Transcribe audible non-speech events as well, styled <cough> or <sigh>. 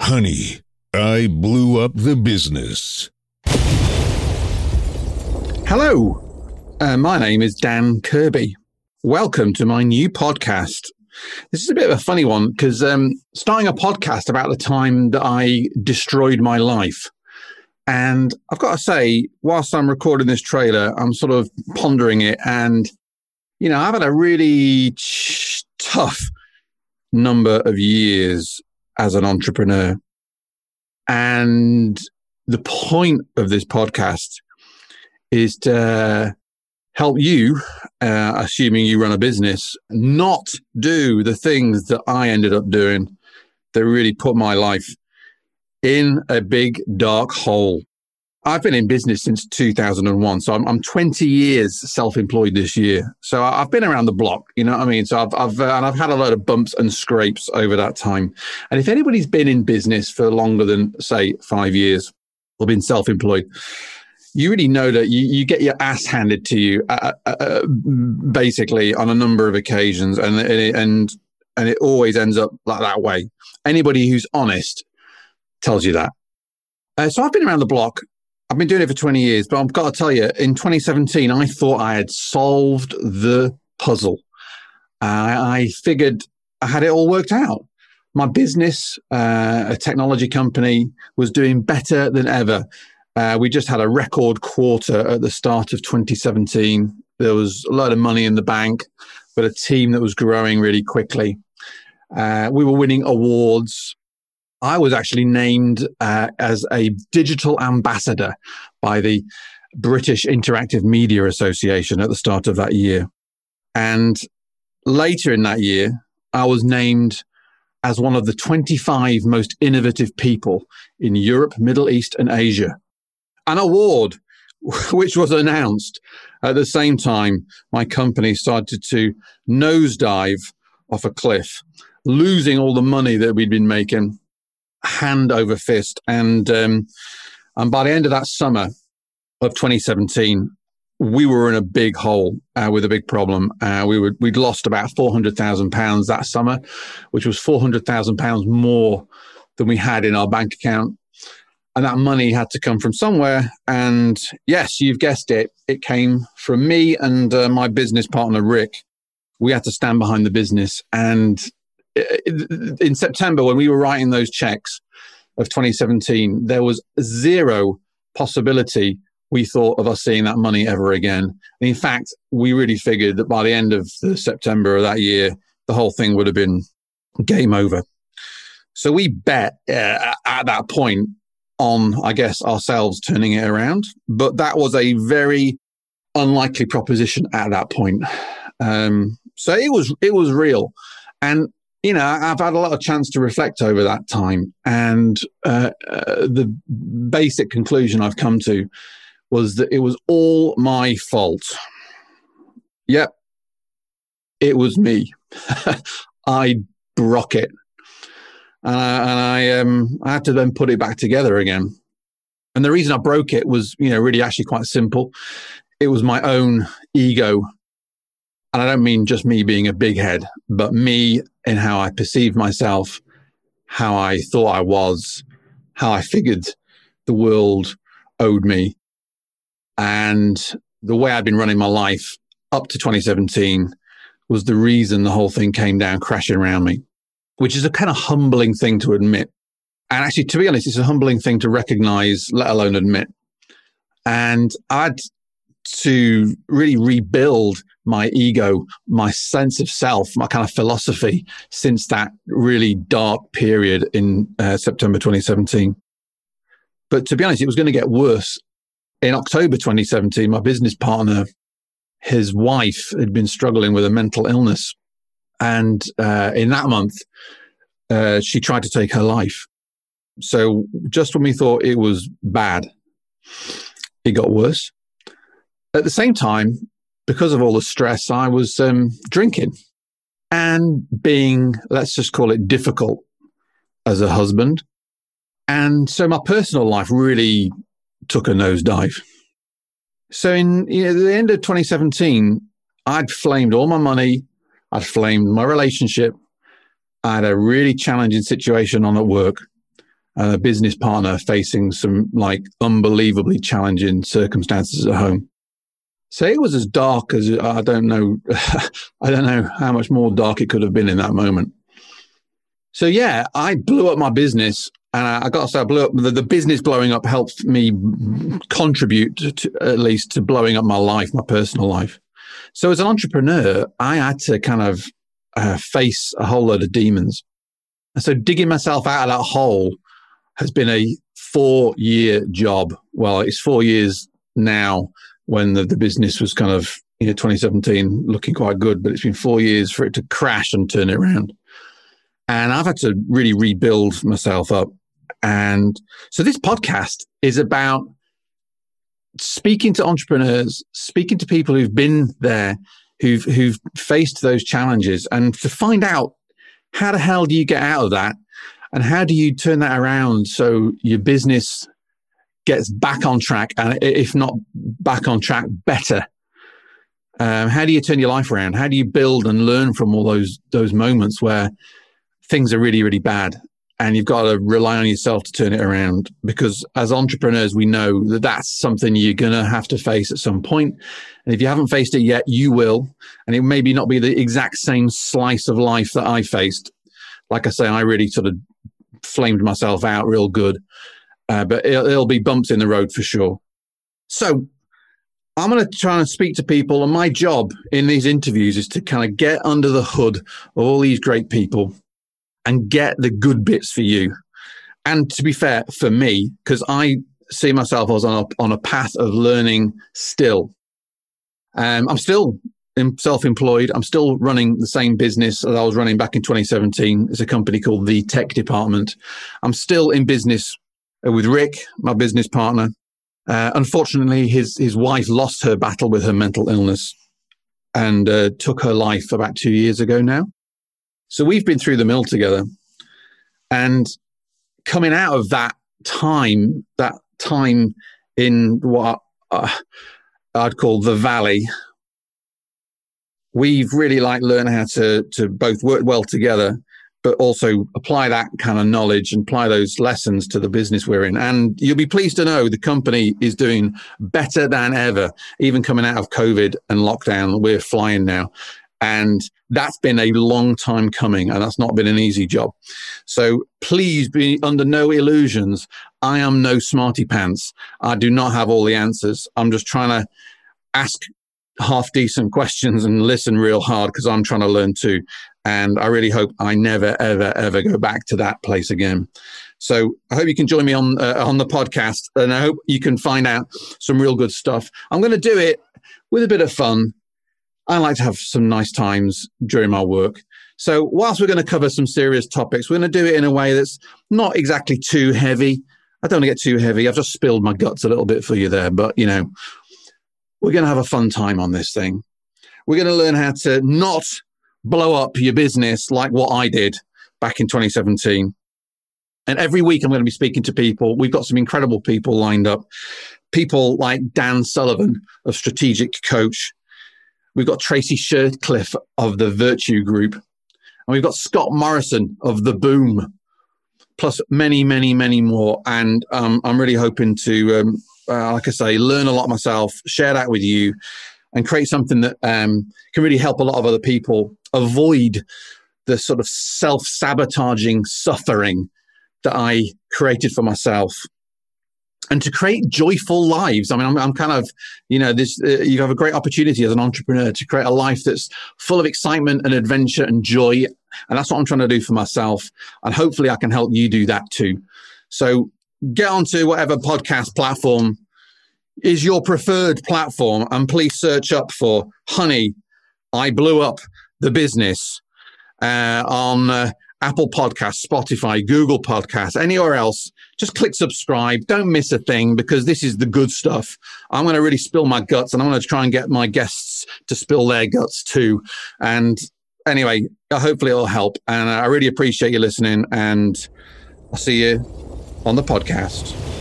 Honey, I blew up the business. Hello, uh, my name is Dan Kirby. Welcome to my new podcast. This is a bit of a funny one because um, starting a podcast about the time that I destroyed my life. And I've got to say, whilst I'm recording this trailer, I'm sort of pondering it. And, you know, I've had a really ch- tough number of years as an entrepreneur. And the point of this podcast is to help you, uh, assuming you run a business, not do the things that I ended up doing that really put my life in a big dark hole. I've been in business since 2001. So I'm, I'm 20 years self-employed this year. So I've been around the block, you know what I mean? So I've, I've, uh, and I've had a lot of bumps and scrapes over that time. And if anybody's been in business for longer than say five years or been self-employed, you really know that you, you get your ass handed to you uh, uh, uh basically on a number of occasions. And, and, and it always ends up like that way. Anybody who's honest tells you that. Uh, so I've been around the block I've been doing it for 20 years, but I've got to tell you, in 2017, I thought I had solved the puzzle. Uh, I figured I had it all worked out. My business, uh, a technology company, was doing better than ever. Uh, we just had a record quarter at the start of 2017. There was a lot of money in the bank, but a team that was growing really quickly. Uh, we were winning awards. I was actually named uh, as a digital ambassador by the British Interactive Media Association at the start of that year. And later in that year, I was named as one of the 25 most innovative people in Europe, Middle East, and Asia. An award <laughs> which was announced at the same time my company started to nosedive off a cliff, losing all the money that we'd been making hand over fist. And um, and by the end of that summer of 2017, we were in a big hole uh, with a big problem. Uh, we were we'd lost about four hundred thousand pounds that summer, which was four hundred thousand pounds more than we had in our bank account. And that money had to come from somewhere. And yes, you've guessed it, it came from me and uh, my business partner Rick. We had to stand behind the business, and in September when we were writing those checks of 2017, there was zero possibility we thought of us seeing that money ever again. And in fact, we really figured that by the end of the September of that year, the whole thing would have been game over. So we bet uh, at that point on, I guess, ourselves turning it around. But that was a very unlikely proposition at that point. Um, so it was it was real, and you know, I've had a lot of chance to reflect over that time, and uh, uh, the basic conclusion I've come to was that it was all my fault. Yep, it was me. <laughs> I broke it, uh, and I um, I had to then put it back together again. And the reason I broke it was, you know, really actually quite simple. It was my own ego and I don't mean just me being a big head, but me in how I perceived myself, how I thought I was, how I figured the world owed me, and the way I'd been running my life up to 2017 was the reason the whole thing came down crashing around me, which is a kind of humbling thing to admit. And actually, to be honest, it's a humbling thing to recognize, let alone admit. And I'd to really rebuild my ego, my sense of self, my kind of philosophy since that really dark period in uh, September 2017. But to be honest, it was going to get worse. In October 2017, my business partner, his wife had been struggling with a mental illness. And uh, in that month, uh, she tried to take her life. So just when we thought it was bad, it got worse. At the same time, because of all the stress, I was um, drinking and being, let's just call it difficult as a husband. And so my personal life really took a nosedive. So in you know, the end of 2017, I'd flamed all my money. I'd flamed my relationship. I had a really challenging situation on at work. and a business partner facing some like unbelievably challenging circumstances at home. So it was as dark as I don't know. <laughs> I don't know how much more dark it could have been in that moment. So yeah, I blew up my business, and I, I got to say, I blew up the, the, business blowing up helped me contribute to, at least to blowing up my life, my personal life. So as an entrepreneur, I had to kind of uh, face a whole load of demons. And so digging myself out of that hole has been a four year job. Well, it's four years now when the, the business was kind of, you know, 2017 looking quite good, but it's been four years for it to crash and turn it around. And I've had to really rebuild myself up. And so this podcast is about speaking to entrepreneurs, speaking to people who've been there, who've who've faced those challenges, and to find out how the hell do you get out of that, and how do you turn that around so your business gets back on track, and if not back on track, better. Um, how do you turn your life around? How do you build and learn from all those those moments where things are really really bad and you've got to rely on yourself to turn it around because as entrepreneurs we know that that's something you're going to have to face at some point and if you haven't faced it yet you will and it may be not be the exact same slice of life that i faced like i say i really sort of flamed myself out real good uh, but it'll, it'll be bumps in the road for sure so I'm going to try and speak to people, and my job in these interviews is to kind of get under the hood of all these great people and get the good bits for you. And to be fair, for me, because I see myself as on a, on a path of learning still. Um, I'm still self-employed. I'm still running the same business that I was running back in 2017. It's a company called The Tech Department. I'm still in business with Rick, my business partner. Uh, unfortunately, his his wife lost her battle with her mental illness and uh, took her life about two years ago now. So we've been through the mill together. And coming out of that time, that time in what uh, I'd call the valley, we've really like learned how to, to both work well together, but also apply that kind of knowledge and apply those lessons to the business we're in. And you'll be pleased to know the company is doing better than ever, even coming out of COVID and lockdown. We're flying now. And that's been a long time coming, and that's not been an easy job. So please be under no illusions. I am no smarty pants. I do not have all the answers. I'm just trying to ask half decent questions and listen real hard because I'm trying to learn too. And I really hope I never, ever, ever go back to that place again. So I hope you can join me on uh, on the podcast, and I hope you can find out some real good stuff. I'm going to do it with a bit of fun I like to have some nice times during my work. So, whilst we're going to cover some serious topics, we're going to do it in a way that's not exactly too heavy. I don't want to get too heavy. I've just spilled my guts a little bit for you there, but you know, we're going to have a fun time on this thing. We're going to learn how to not blow up your business like what I did back in 2017. And every week I'm going to be speaking to people. We've got some incredible people lined up. People like Dan Sullivan of Strategic Coach, We've got Tracy Shercliffe of the Virtue Group. And we've got Scott Morrison of The Boom, plus many, many, many more. And um, I'm really hoping to, um, uh, like I say, learn a lot myself, share that with you, and create something that um, can really help a lot of other people avoid the sort of self sabotaging suffering that I created for myself and to create joyful lives. I mean, I'm, I'm kind of, you know, this, uh, you have a great opportunity as an entrepreneur to create a life that's full of excitement and adventure and joy. And that's what I'm trying to do for myself. And hopefully I can help you do that too. So get onto whatever podcast platform is your preferred platform and please search up for honey. I blew up the business uh, on uh, Apple Podcasts, Spotify, Google Podcasts, anywhere else just click subscribe. Don't miss a thing because this is the good stuff. I'm going to really spill my guts and I'm going to try and get my guests to spill their guts too. And anyway, hopefully it'll help. And I really appreciate you listening and I'll see you on the podcast.